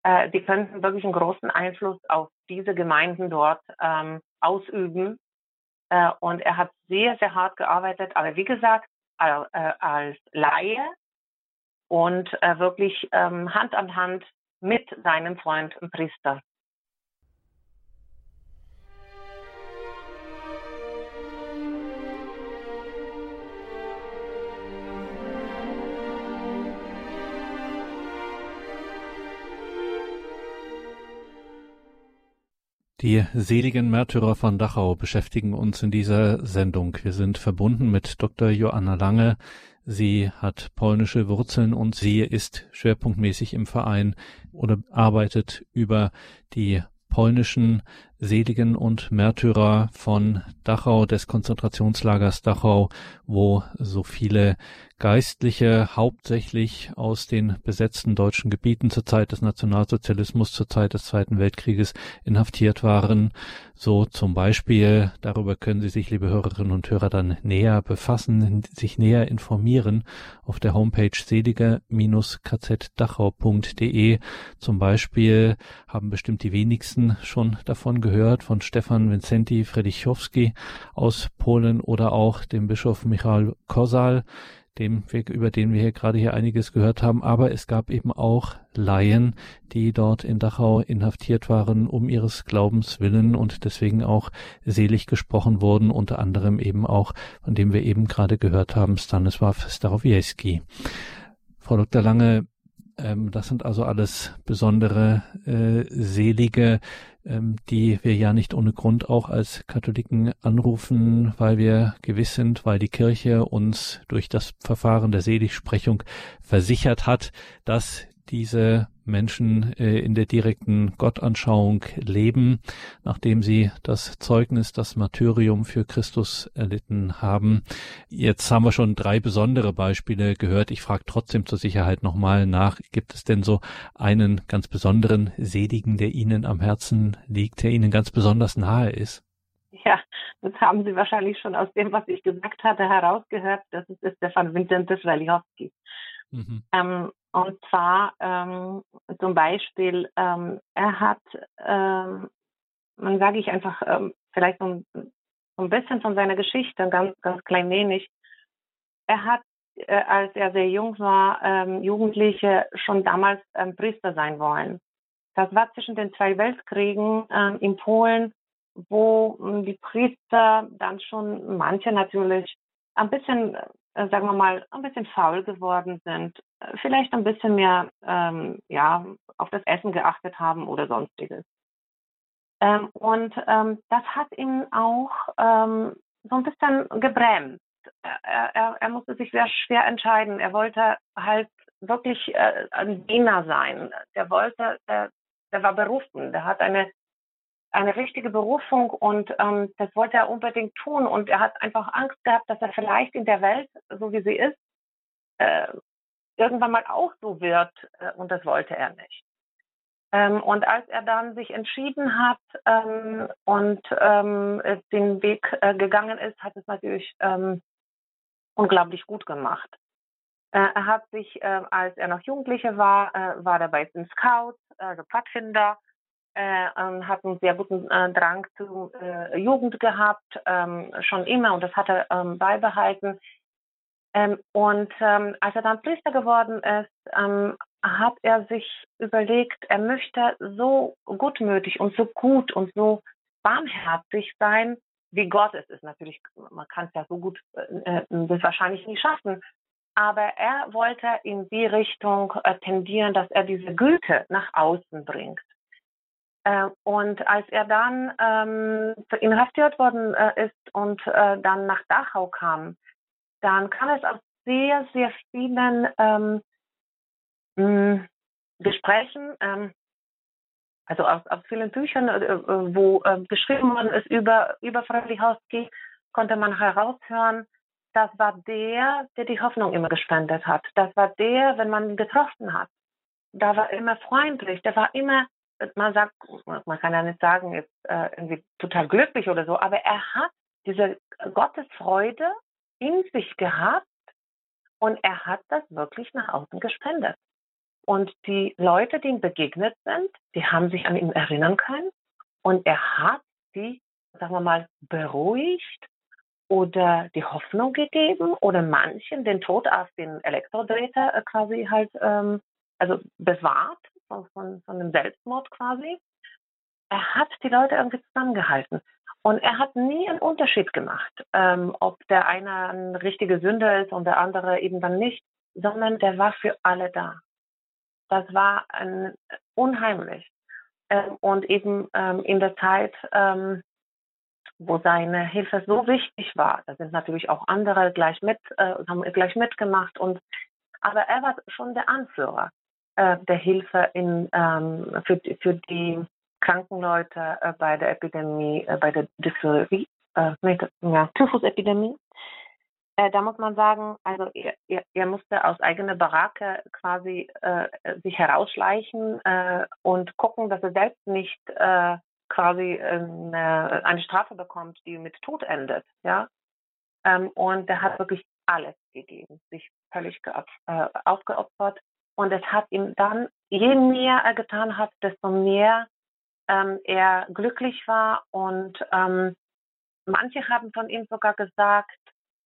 äh, die könnten wirklich einen großen Einfluss auf diese Gemeinden dort ähm, ausüben. Äh, und er hat sehr, sehr hart gearbeitet, aber wie gesagt, äh, als Laie und äh, wirklich ähm, Hand an Hand mit seinem Freund und Priester. Die seligen Märtyrer von Dachau beschäftigen uns in dieser Sendung. Wir sind verbunden mit Dr. Joanna Lange. Sie hat polnische Wurzeln und sie ist schwerpunktmäßig im Verein oder arbeitet über die polnischen Seligen und Märtyrer von Dachau, des Konzentrationslagers Dachau, wo so viele Geistliche hauptsächlich aus den besetzten deutschen Gebieten zur Zeit des Nationalsozialismus, zur Zeit des Zweiten Weltkrieges inhaftiert waren. So zum Beispiel, darüber können Sie sich, liebe Hörerinnen und Hörer, dann näher befassen, sich näher informieren auf der Homepage seliger-kzdachau.de. Zum Beispiel haben bestimmt die wenigsten schon davon gehört, von Stefan Vincenti Fredichowski aus Polen oder auch dem Bischof Michal Kosal, dem wir, über den wir hier gerade hier einiges gehört haben. Aber es gab eben auch Laien, die dort in Dachau inhaftiert waren, um ihres Glaubens willen und deswegen auch selig gesprochen wurden, unter anderem eben auch, von dem wir eben gerade gehört haben, Stanisław Starowiejski. Frau Dr. Lange, ähm, das sind also alles besondere äh, Selige, ähm, die wir ja nicht ohne Grund auch als Katholiken anrufen, weil wir gewiss sind, weil die Kirche uns durch das Verfahren der Seligsprechung versichert hat, dass diese Menschen äh, in der direkten Gottanschauung leben, nachdem sie das Zeugnis, das Martyrium für Christus erlitten haben. Jetzt haben wir schon drei besondere Beispiele gehört. Ich frage trotzdem zur Sicherheit nochmal nach. Gibt es denn so einen ganz besonderen Seligen, der Ihnen am Herzen liegt, der Ihnen ganz besonders nahe ist? Ja, das haben Sie wahrscheinlich schon aus dem, was ich gesagt hatte, herausgehört. Das ist Stefan Vincent Schwelichowski. Mhm. Ähm, und zwar ähm, zum Beispiel, ähm, er hat, ähm, man sage ich einfach, ähm, vielleicht so ein, so ein bisschen von seiner Geschichte, ganz, ganz klein wenig. Er hat, äh, als er sehr jung war, ähm, Jugendliche schon damals ähm, Priester sein wollen. Das war zwischen den zwei Weltkriegen ähm, in Polen, wo ähm, die Priester dann schon, manche natürlich, ein bisschen äh, sagen wir mal, ein bisschen faul geworden sind, äh, vielleicht ein bisschen mehr ähm, ja, auf das Essen geachtet haben oder sonstiges. Ähm, und ähm, das hat ihn auch ähm, so ein bisschen gebremst. Er, er, er musste sich sehr schwer entscheiden. Er wollte halt wirklich äh, ein Diener sein. Der wollte, der, der war berufen. Der hat eine eine richtige Berufung und ähm, das wollte er unbedingt tun. Und er hat einfach Angst gehabt, dass er vielleicht in der Welt, so wie sie ist, äh, irgendwann mal auch so wird. Äh, und das wollte er nicht. Ähm, und als er dann sich entschieden hat ähm, und ähm, den Weg äh, gegangen ist, hat es natürlich ähm, unglaublich gut gemacht. Äh, er hat sich, äh, als er noch Jugendlicher war, äh, war er bei den Scouts, also Pfadfinder, äh, hat einen sehr guten äh, Drang zur äh, Jugend gehabt, ähm, schon immer und das hat er ähm, beibehalten. Ähm, und ähm, als er dann Priester geworden ist, ähm, hat er sich überlegt, er möchte so gutmütig und so gut und so barmherzig sein, wie Gott es ist. Natürlich, man kann es ja so gut äh, äh, das wahrscheinlich nie schaffen. Aber er wollte in die Richtung äh, tendieren, dass er diese Güte nach außen bringt. Äh, und als er dann ähm, inhaftiert worden äh, ist und äh, dann nach Dachau kam, dann kam es aus sehr, sehr vielen ähm, mh, Gesprächen, ähm, also aus, aus vielen Büchern, äh, äh wo äh, geschrieben worden ist über, über Fröhlichowski, konnte man heraushören, das war der, der die Hoffnung immer gespendet hat. Das war der, wenn man ihn getroffen hat. Da war immer freundlich, der war immer man sagt, man kann ja nicht sagen, jetzt äh, irgendwie total glücklich oder so, aber er hat diese Gottesfreude in sich gehabt und er hat das wirklich nach außen gespendet. Und die Leute, die ihm begegnet sind, die haben sich an ihn erinnern können und er hat sie, sagen wir mal, beruhigt oder die Hoffnung gegeben oder manchen den Tod auf den Elektrodrehter äh, quasi halt ähm, also bewahrt von, von, von einem Selbstmord quasi. Er hat die Leute irgendwie zusammengehalten. Und er hat nie einen Unterschied gemacht, ähm, ob der eine ein richtige Sünder ist und der andere eben dann nicht, sondern der war für alle da. Das war ein, unheimlich. Ähm, und eben ähm, in der Zeit, ähm, wo seine Hilfe so wichtig war. Da sind natürlich auch andere gleich mit, äh, haben gleich mitgemacht und aber er war schon der Anführer äh, der Hilfe in, ähm, für, für die kranken Leute äh, bei der Epidemie, äh, bei der Dysphorie, äh, ja, Typhusepidemie. Äh, da muss man sagen, also er, er, er musste aus eigener Barake quasi äh, sich herausschleichen und gucken, dass er selbst nicht quasi eine, eine Strafe bekommt, die mit Tod endet. Ja, ähm, und er hat wirklich alles gegeben, sich völlig aufgeopfert. Und es hat ihm dann, je mehr er getan hat, desto mehr ähm, er glücklich war. Und ähm, manche haben von ihm sogar gesagt,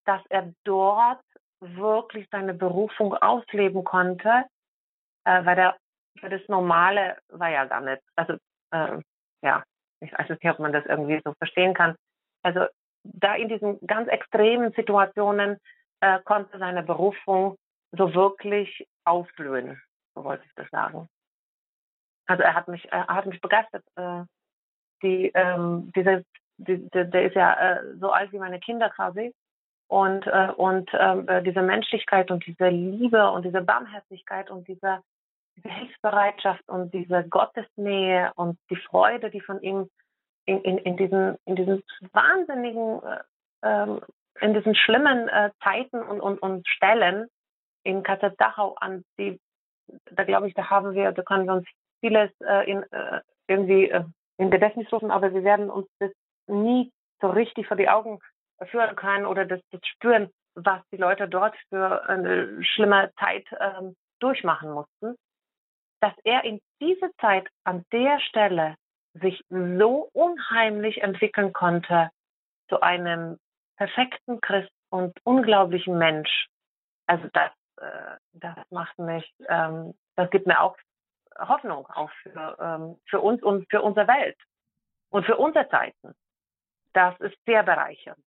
dass er dort wirklich seine Berufung ausleben konnte, äh, weil der, weil das Normale war ja gar nicht, also äh, ja, ich weiß nicht, ob man das irgendwie so verstehen kann. Also da in diesen ganz extremen Situationen äh, konnte seine Berufung so wirklich aufblühen, so wollte ich das sagen. Also er hat mich, er hat mich begeistert. Äh, die, ähm, diese, die, der, ist ja äh, so alt wie meine Kinder quasi und, äh, und äh, diese Menschlichkeit und diese Liebe und diese Barmherzigkeit und diese, diese Hilfsbereitschaft und diese Gottesnähe und die Freude, die von ihm in, in, in diesen, in diesen wahnsinnigen, äh, ähm, in diesen schlimmen äh, Zeiten und, und, und Stellen in Kassel Dachau an die, da glaube ich, da haben wir, da können wir uns vieles äh, in, äh, irgendwie äh, in Gedächtnis rufen, aber wir werden uns das nie so richtig vor die Augen führen können oder das, das spüren, was die Leute dort für eine schlimme Zeit ähm, durchmachen mussten, dass er in dieser Zeit an der Stelle sich so unheimlich entwickeln konnte zu einem perfekten Christ und unglaublichen Mensch. Also das, äh, das macht mich, ähm, das gibt mir auch Hoffnung auch für, ähm, für uns und für unsere Welt und für unsere Zeiten. Das ist sehr bereichernd.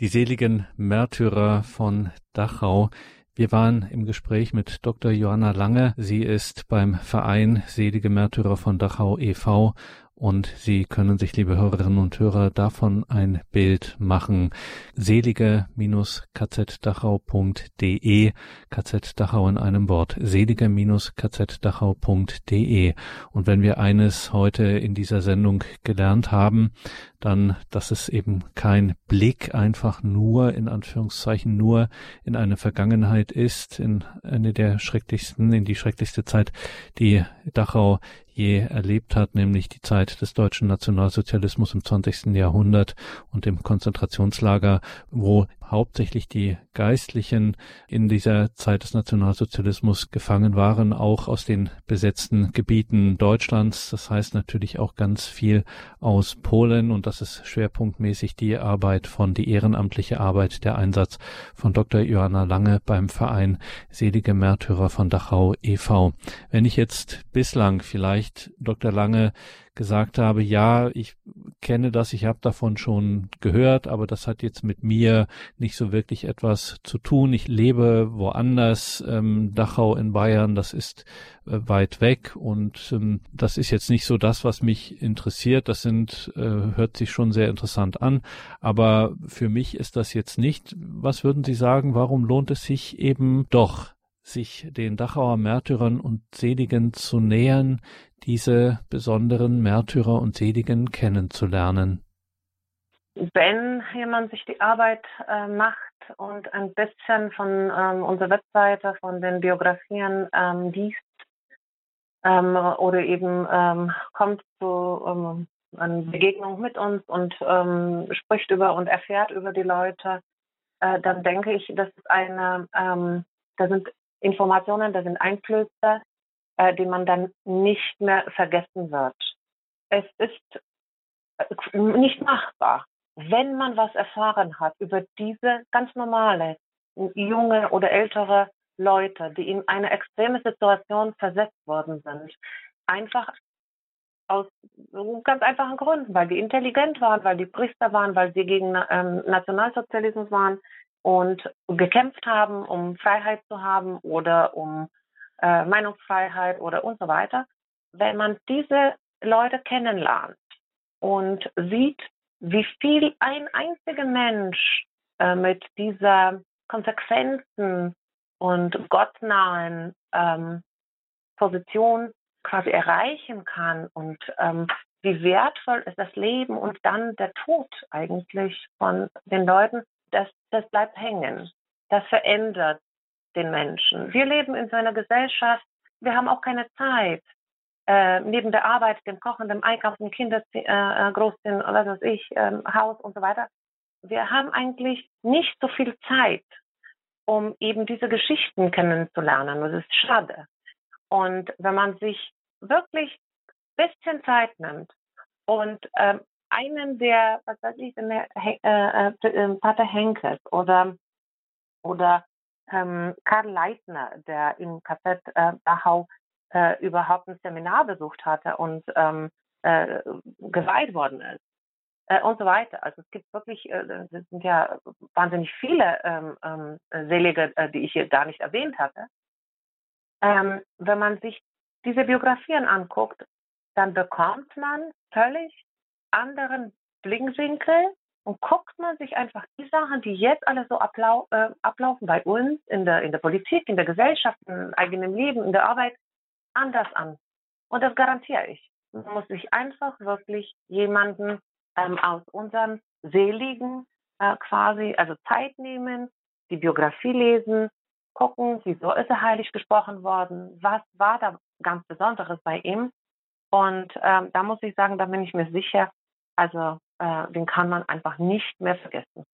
Die seligen Märtyrer von Dachau. Wir waren im Gespräch mit Dr. Johanna Lange. Sie ist beim Verein Selige Märtyrer von Dachau e.V. Und Sie können sich, liebe Hörerinnen und Hörer, davon ein Bild machen. selige-kzdachau.de KZ Dachau in einem Wort. selige-kzdachau.de Und wenn wir eines heute in dieser Sendung gelernt haben, dann, dass es eben kein Blick einfach nur, in Anführungszeichen, nur in eine Vergangenheit ist, in eine der schrecklichsten, in die schrecklichste Zeit, die Dachau je erlebt hat, nämlich die Zeit des deutschen Nationalsozialismus im 20. Jahrhundert und im Konzentrationslager, wo hauptsächlich die Geistlichen in dieser Zeit des Nationalsozialismus gefangen waren, auch aus den besetzten Gebieten Deutschlands. Das heißt natürlich auch ganz viel aus Polen und das ist schwerpunktmäßig die Arbeit von, die ehrenamtliche Arbeit, der Einsatz von Dr. Johanna Lange beim Verein Selige Märtyrer von Dachau e.V. Wenn ich jetzt bislang vielleicht Dr. Lange gesagt habe, ja, ich kenne das, ich habe davon schon gehört, aber das hat jetzt mit mir nicht so wirklich etwas zu tun. Ich lebe woanders, ähm, Dachau in Bayern, das ist äh, weit weg und ähm, das ist jetzt nicht so das, was mich interessiert. Das sind, äh, hört sich schon sehr interessant an, aber für mich ist das jetzt nicht. Was würden Sie sagen, warum lohnt es sich eben doch, sich den Dachauer Märtyrern und Seligen zu nähern, diese besonderen Märtyrer und Seligen kennenzulernen? Wenn jemand sich die Arbeit äh, macht und ein bisschen von ähm, unserer Webseite, von den Biografien ähm, liest ähm, oder eben ähm, kommt zu ähm, einer Begegnung mit uns und ähm, spricht über und erfährt über die Leute, äh, dann denke ich, das ist eine, da sind Informationen, da sind Einflüsse, äh, die man dann nicht mehr vergessen wird. Es ist äh, nicht machbar, wenn man was erfahren hat über diese ganz normale, junge oder ältere Leute, die in eine extreme Situation versetzt worden sind, einfach aus ganz einfachen Gründen, weil die intelligent waren, weil die Priester waren, weil sie gegen ähm, Nationalsozialismus waren und gekämpft haben, um Freiheit zu haben oder um äh, Meinungsfreiheit oder und so weiter, wenn man diese Leute kennenlernt und sieht, wie viel ein einziger Mensch äh, mit dieser Konsequenzen und gottnahen ähm, Position quasi erreichen kann und ähm, wie wertvoll ist das Leben und dann der Tod eigentlich von den Leuten, das, das bleibt hängen. Das verändert den Menschen. Wir leben in so einer Gesellschaft, wir haben auch keine Zeit, äh, neben der Arbeit, dem Kochen, dem Einkaufen, Kinder äh, äh großziehen, was weiß ich, äh, Haus und so weiter. Wir haben eigentlich nicht so viel Zeit, um eben diese Geschichten kennenzulernen. Das ist schade. Und wenn man sich wirklich ein bisschen Zeit nimmt und ähm, einen der, was weiß ich, der, äh, äh, äh, Pater Henkes oder, oder ähm, Karl Leitner, der im KZ äh, Dachau äh, überhaupt ein Seminar besucht hatte und ähm, äh, geweiht worden ist. Äh, und so weiter. Also es gibt wirklich, äh, es sind ja wahnsinnig viele ähm, ähm, Selige, äh, die ich hier gar nicht erwähnt hatte. Ähm, wenn man sich diese Biografien anguckt, dann bekommt man völlig anderen Blickwinkel und guckt man sich einfach die Sachen, die jetzt alle so ablau äh, ablaufen bei uns in der, in der Politik, in der Gesellschaft, im eigenen Leben, in der Arbeit, anders an. Und das garantiere ich. Man muss sich einfach wirklich jemanden ähm, aus unserem Seligen äh, quasi, also Zeit nehmen, die Biografie lesen, gucken, wieso ist er heilig gesprochen worden, was war da ganz Besonderes bei ihm. Und ähm, da muss ich sagen, da bin ich mir sicher, also äh, den kann man einfach nicht mehr vergessen.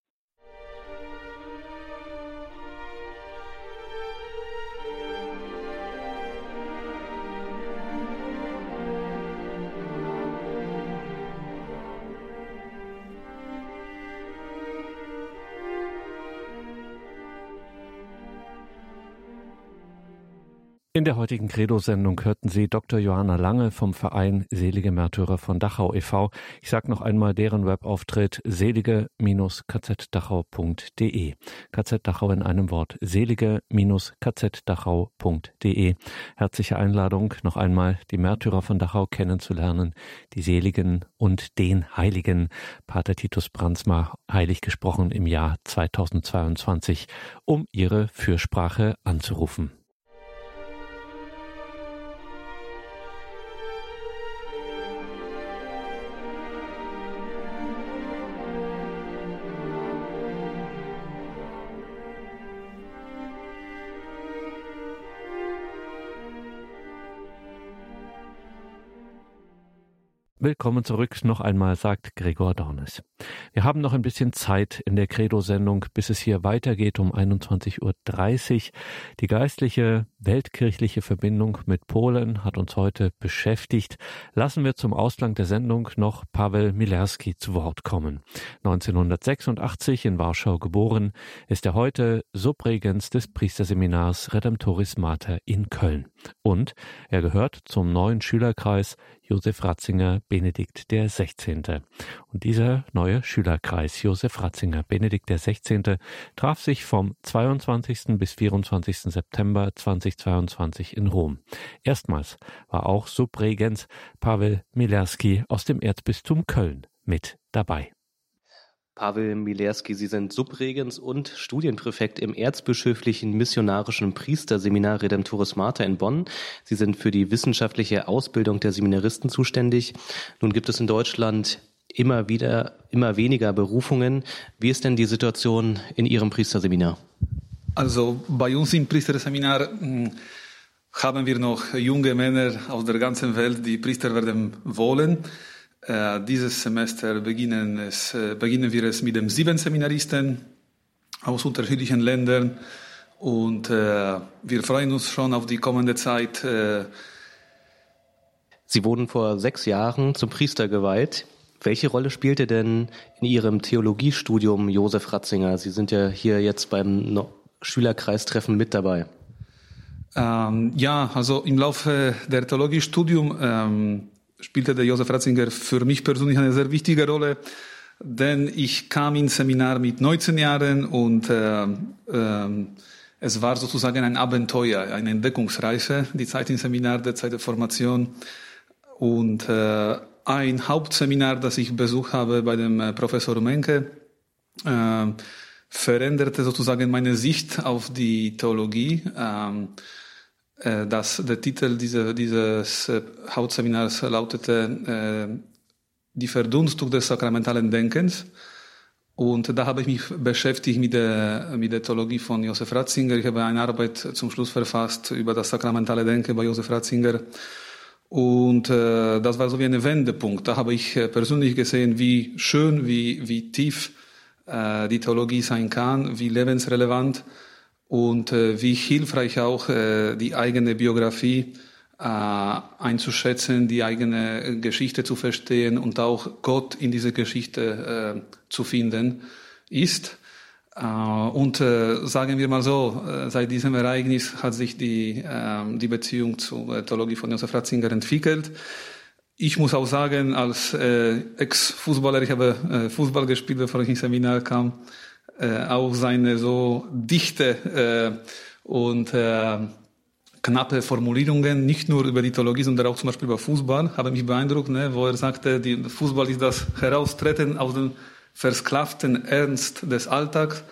In der heutigen Credo-Sendung hörten Sie Dr. Johanna Lange vom Verein Selige Märtyrer von Dachau e.V. Ich sage noch einmal deren Webauftritt selige-kzdachau.de. KZ Dachau in einem Wort. selige-kzdachau.de. Herzliche Einladung, noch einmal die Märtyrer von Dachau kennenzulernen, die Seligen und den Heiligen. Pater Titus Brandsma, heilig gesprochen im Jahr 2022, um ihre Fürsprache anzurufen. Willkommen zurück noch einmal, sagt Gregor Dornes. Wir haben noch ein bisschen Zeit in der Credo-Sendung, bis es hier weitergeht um 21.30 Uhr. Die geistliche weltkirchliche Verbindung mit Polen hat uns heute beschäftigt. Lassen wir zum Ausgang der Sendung noch Pavel Milerski zu Wort kommen. 1986 in Warschau geboren, ist er heute Subregens des Priesterseminars Redemptoris Mater in Köln. Und er gehört zum neuen Schülerkreis Josef Ratzinger Benedikt 16. Und dieser neue Schülerkreis Josef Ratzinger Benedikt 16. traf sich vom 22. bis 24. September 2022 in Rom. Erstmals war auch Subregens Pavel Milerski aus dem Erzbistum Köln mit dabei. Pavel Milerski, Sie sind Subregens und Studienpräfekt im Erzbischöflichen Missionarischen Priesterseminar Redemptoris Mater in Bonn. Sie sind für die wissenschaftliche Ausbildung der Seminaristen zuständig. Nun gibt es in Deutschland immer wieder, immer weniger Berufungen. Wie ist denn die Situation in Ihrem Priesterseminar? Also bei uns im Priesterseminar hm, haben wir noch junge Männer aus der ganzen Welt, die Priester werden wollen. Äh, dieses Semester beginnen, es, äh, beginnen wir es mit den sieben Seminaristen aus unterschiedlichen Ländern und äh, wir freuen uns schon auf die kommende Zeit. Sie wurden vor sechs Jahren zum Priester geweiht. Welche Rolle spielte denn in Ihrem Theologiestudium Josef Ratzinger? Sie sind ja hier jetzt beim Schülerkreistreffen mit dabei. Ähm, ja, also im Laufe der Theologiestudium ähm, spielte der Josef Ratzinger für mich persönlich eine sehr wichtige Rolle, denn ich kam ins Seminar mit 19 Jahren und äh, äh, es war sozusagen ein Abenteuer, eine Entdeckungsreise, die Zeit im Seminar, der Zeit der Formation. Und äh, ein Hauptseminar, das ich besucht habe bei dem äh, Professor Menke, äh, veränderte sozusagen meine Sicht auf die Theologie. Ähm, äh, das, der Titel diese, dieses äh, Hauptseminars lautete äh, Die Verdunstung des sakramentalen Denkens. Und da habe ich mich beschäftigt mit der, mit der Theologie von Josef Ratzinger. Ich habe eine Arbeit zum Schluss verfasst über das sakramentale Denken bei Josef Ratzinger. Und äh, das war so wie ein Wendepunkt. Da habe ich äh, persönlich gesehen, wie schön, wie, wie tief äh, die Theologie sein kann, wie lebensrelevant und äh, wie hilfreich auch äh, die eigene Biografie äh, einzuschätzen, die eigene Geschichte zu verstehen und auch Gott in diese Geschichte äh, zu finden ist. Äh, und äh, sagen wir mal so, seit diesem Ereignis hat sich die, die Beziehung zur Theologie von Josef Ratzinger entwickelt. Ich muss auch sagen, als Ex-Fußballer, ich habe Fußball gespielt, bevor ich ins Seminar kam, äh, auch seine so dichte äh, und äh, knappe Formulierungen, nicht nur über die Theologie, sondern auch zum Beispiel über Fußball, haben mich beeindruckt, ne, wo er sagte, die, Fußball ist das Heraustreten aus dem versklavten Ernst des Alltags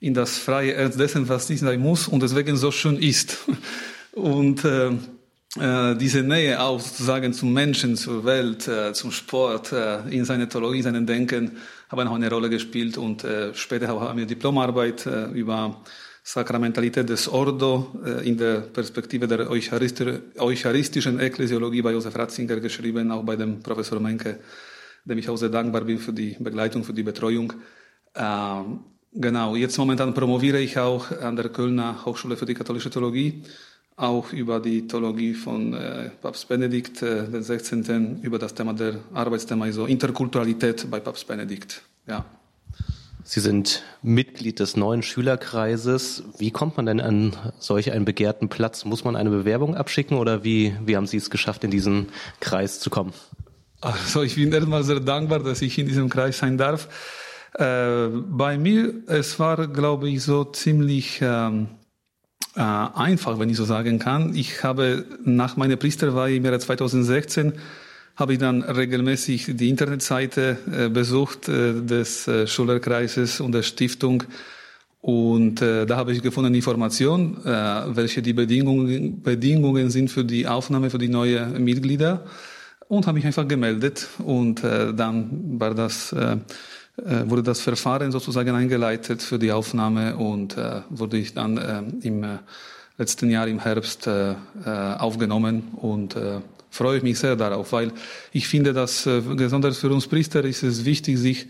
in das freie Ernst dessen, was nicht sein muss und deswegen so schön ist. <laughs> Und äh, äh, diese Nähe auch sozusagen zum Menschen, zur Welt, äh, zum Sport, äh, in seiner Theologie, in seinem Denken, haben auch eine Rolle gespielt und äh, später haben wir Diplomarbeit äh, über Sakramentalität des Ordo äh, in der Perspektive der eucharistischen Ekklesiologie bei Josef Ratzinger geschrieben, auch bei dem Professor Menke, dem ich auch sehr dankbar bin für die Begleitung, für die Betreuung. Ähm, genau, jetzt momentan promoviere ich auch an der Kölner Hochschule für die katholische Theologie auch über die Theologie von äh, Papst Benedikt äh, den 16. über das Thema der Arbeitsthema, also Interkulturalität bei Papst Benedikt. Ja. Sie sind Mitglied des neuen Schülerkreises. Wie kommt man denn an solch einen begehrten Platz? Muss man eine Bewerbung abschicken oder wie, wie haben Sie es geschafft, in diesen Kreis zu kommen? Also ich bin erstmal sehr dankbar, dass ich in diesem Kreis sein darf. Äh, bei mir, es war, glaube ich, so ziemlich ähm, äh, einfach, wenn ich so sagen kann. Ich habe nach meiner Priesterweihe im Jahre 2016 habe ich dann regelmäßig die Internetseite äh, besucht äh, des äh, Schulerkreises und der Stiftung. Und äh, da habe ich gefunden Informationen, äh, welche die Bedingungen, Bedingungen sind für die Aufnahme für die neuen Mitglieder. Und habe mich einfach gemeldet. Und äh, dann war das äh, wurde das Verfahren sozusagen eingeleitet für die Aufnahme und äh, wurde ich dann äh, im äh, letzten Jahr im Herbst äh, äh, aufgenommen und äh, freue mich sehr darauf, weil ich finde, dass äh, besonders für uns Priester ist es wichtig, sich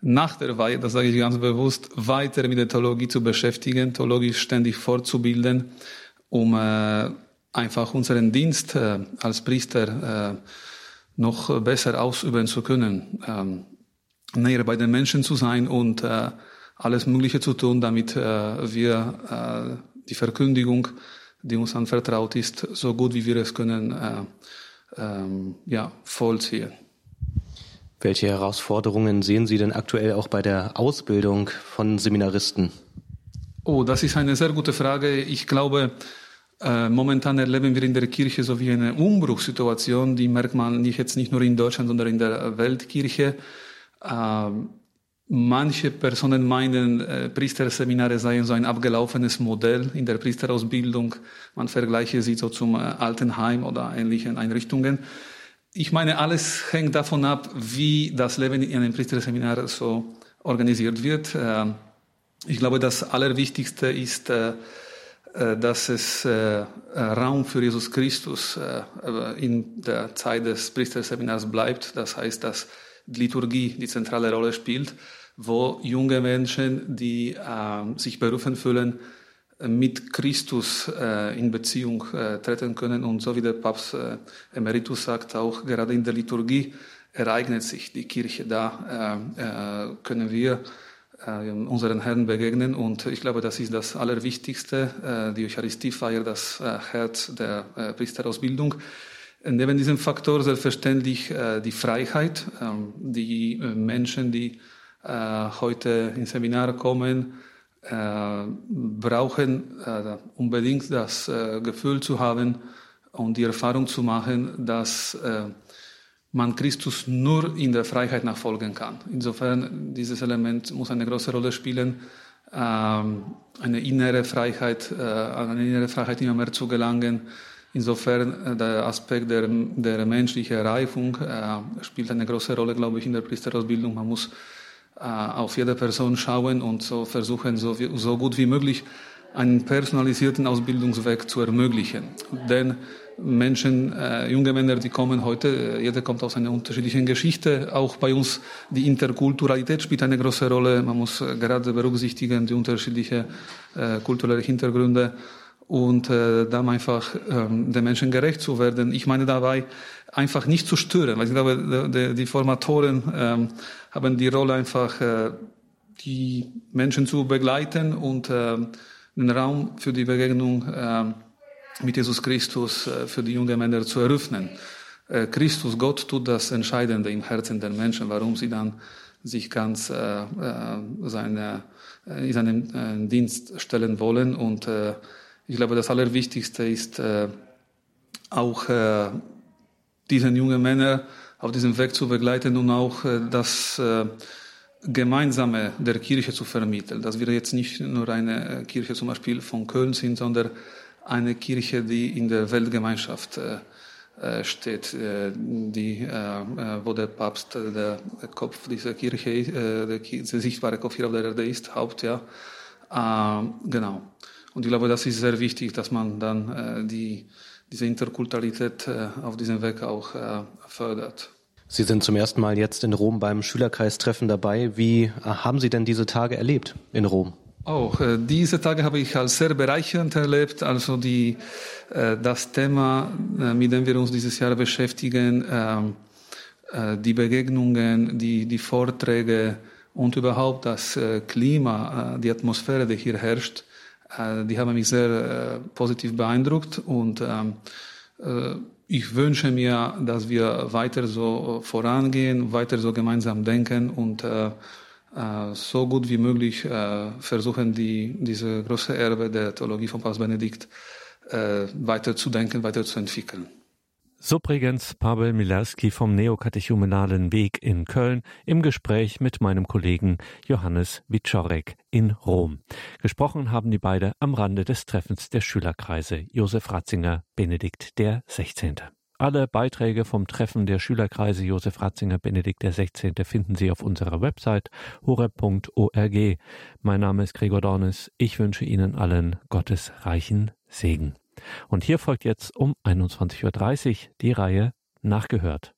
nach der Weihe, das sage ich ganz bewusst, weiter mit der Theologie zu beschäftigen, theologisch ständig fortzubilden, um äh, einfach unseren Dienst äh, als Priester äh, noch besser ausüben zu können. Ähm, näher bei den Menschen zu sein und äh, alles Mögliche zu tun, damit äh, wir äh, die Verkündigung, die uns anvertraut ist, so gut wie wir es können, äh, ähm, ja, vollziehen. Welche Herausforderungen sehen Sie denn aktuell auch bei der Ausbildung von Seminaristen? Oh, das ist eine sehr gute Frage. Ich glaube, äh, momentan erleben wir in der Kirche so wie eine Umbruchssituation, die merkt man nicht jetzt nicht nur in Deutschland, sondern in der Weltkirche. Ähm, manche Personen meinen, äh, Priesterseminare seien so ein abgelaufenes Modell in der Priesterausbildung. Man vergleiche sie so zum äh, Altenheim oder ähnlichen Einrichtungen. Ich meine, alles hängt davon ab, wie das Leben in einem Priesterseminar so organisiert wird. Äh, ich glaube, das Allerwichtigste ist, äh, äh dass es Raum für Jesus Christus in der Zeit des Priesterseminars bleibt. Das heißt, dass Liturgie die zentrale Rolle spielt, wo junge Menschen, die äh, sich berufen fühlen, mit Christus äh, in Beziehung äh, treten können. Und so wie der Papst äh, Emeritus sagt, auch gerade in der Liturgie ereignet sich die Kirche. Da äh, äh, können wir äh, unseren Herrn begegnen. Und ich glaube, das ist das Allerwichtigste, die Eucharistiefeier, das Herz der Priesterausbildung. Neben diesem Faktor selbstverständlich äh, die Freiheit. Ähm, die äh, Menschen, die äh, heute ins Seminar kommen, äh, brauchen äh, unbedingt das äh, Gefühl zu haben und die Erfahrung zu machen, dass man Christus nur in der Freiheit nachfolgen kann. Insofern, dieses Element muss eine große Rolle spielen, ähm, eine innere Freiheit, an eine innere Freiheit immer mehr zu gelangen. Insofern äh, der Aspekt der, der menschlichen Reifung äh, spielt eine große Rolle, glaube ich, in der Priesterausbildung. Man muss auf jede Person schauen und so versuchen, so, so gut wie möglich einen personalisierten Ausbildungsweg zu ermöglichen. Denn Menschen, äh, junge Männer, die kommen heute, äh, jeder kommt aus einer unterschiedlichen Geschichte. Auch bei uns die Interkulturalität spielt eine große Rolle. Man muss äh, gerade berücksichtigen die unterschiedlichen äh, kulturellen Hintergründe und äh, dann einfach ähm, den Menschen gerecht zu werden. Ich meine dabei einfach nicht zu stören, weil ich glaube, die, die Formatoren ähm, haben die Rolle einfach äh, die Menschen zu begleiten und äh, den Raum für die Begegnung äh, mit Jesus Christus äh, für die jungen Männer zu eröffnen. Äh, Christus, Gott tut das Entscheidende im Herzen der Menschen, warum sie dann sich ganz äh, äh seine, in seinen Dienst stellen wollen. Und ich glaube, das Allerwichtigste ist auch diese jungen Männer auf diesem Weg zu begleiten und auch das Gemeinsame der Kirche zu vermitteln. Dass wir jetzt nicht nur eine Kirche zum Beispiel von Köln sind, sondern eine Kirche, die in der Weltgemeinschaft äh, äh steht, äh, die, äh, äh, wo der Papst äh, der Kopf dieser Kirche, der, der sichtbare Kopf hier auf der Erde ist, Haupt, ja. genau. Und ich glaube, das ist sehr wichtig, dass man dann die, diese Interkulturalität auf diesem Weg auch fördert. Sie sind zum ersten Mal jetzt in Rom beim Schülerkreistreffen dabei. Wie haben Sie denn diese Tage erlebt in Rom? Auch äh, diese Tage habe ich als sehr bereichernd erlebt. Also die, äh, das Thema, äh, mit dem wir uns dieses Jahr beschäftigen, ähm, die Begegnungen, die, die Vorträge und überhaupt das Klima, die Atmosphäre, die hier herrscht, die haben mich sehr positiv beeindruckt und ähm, ich wünsche mir, dass wir weiter so vorangehen, weiter so gemeinsam denken und äh, so gut wie möglich äh, versuchen, die, diese große Erbe der Theologie von Papst Benedikt äh, weiterzudenken, weiterzuentwickeln. Subregens Pavel Milarski vom Neokatechumenalen Weg in Köln im Gespräch mit meinem Kollegen Johannes Wiczorek in Rom. Gesprochen haben die beide am Rande des Treffens der Schülerkreise Josef Ratzinger, Benedikt der 16. Alle Beiträge vom Treffen der Schülerkreise Josef Ratzinger Benedikt XVI. finden Sie auf unserer Website horeb.org. Mein Name ist Gregor Dornes. Ich wünsche Ihnen allen Gottes reichen Segen. Und hier folgt jetzt um 21.30 Uhr die Reihe Nachgehört.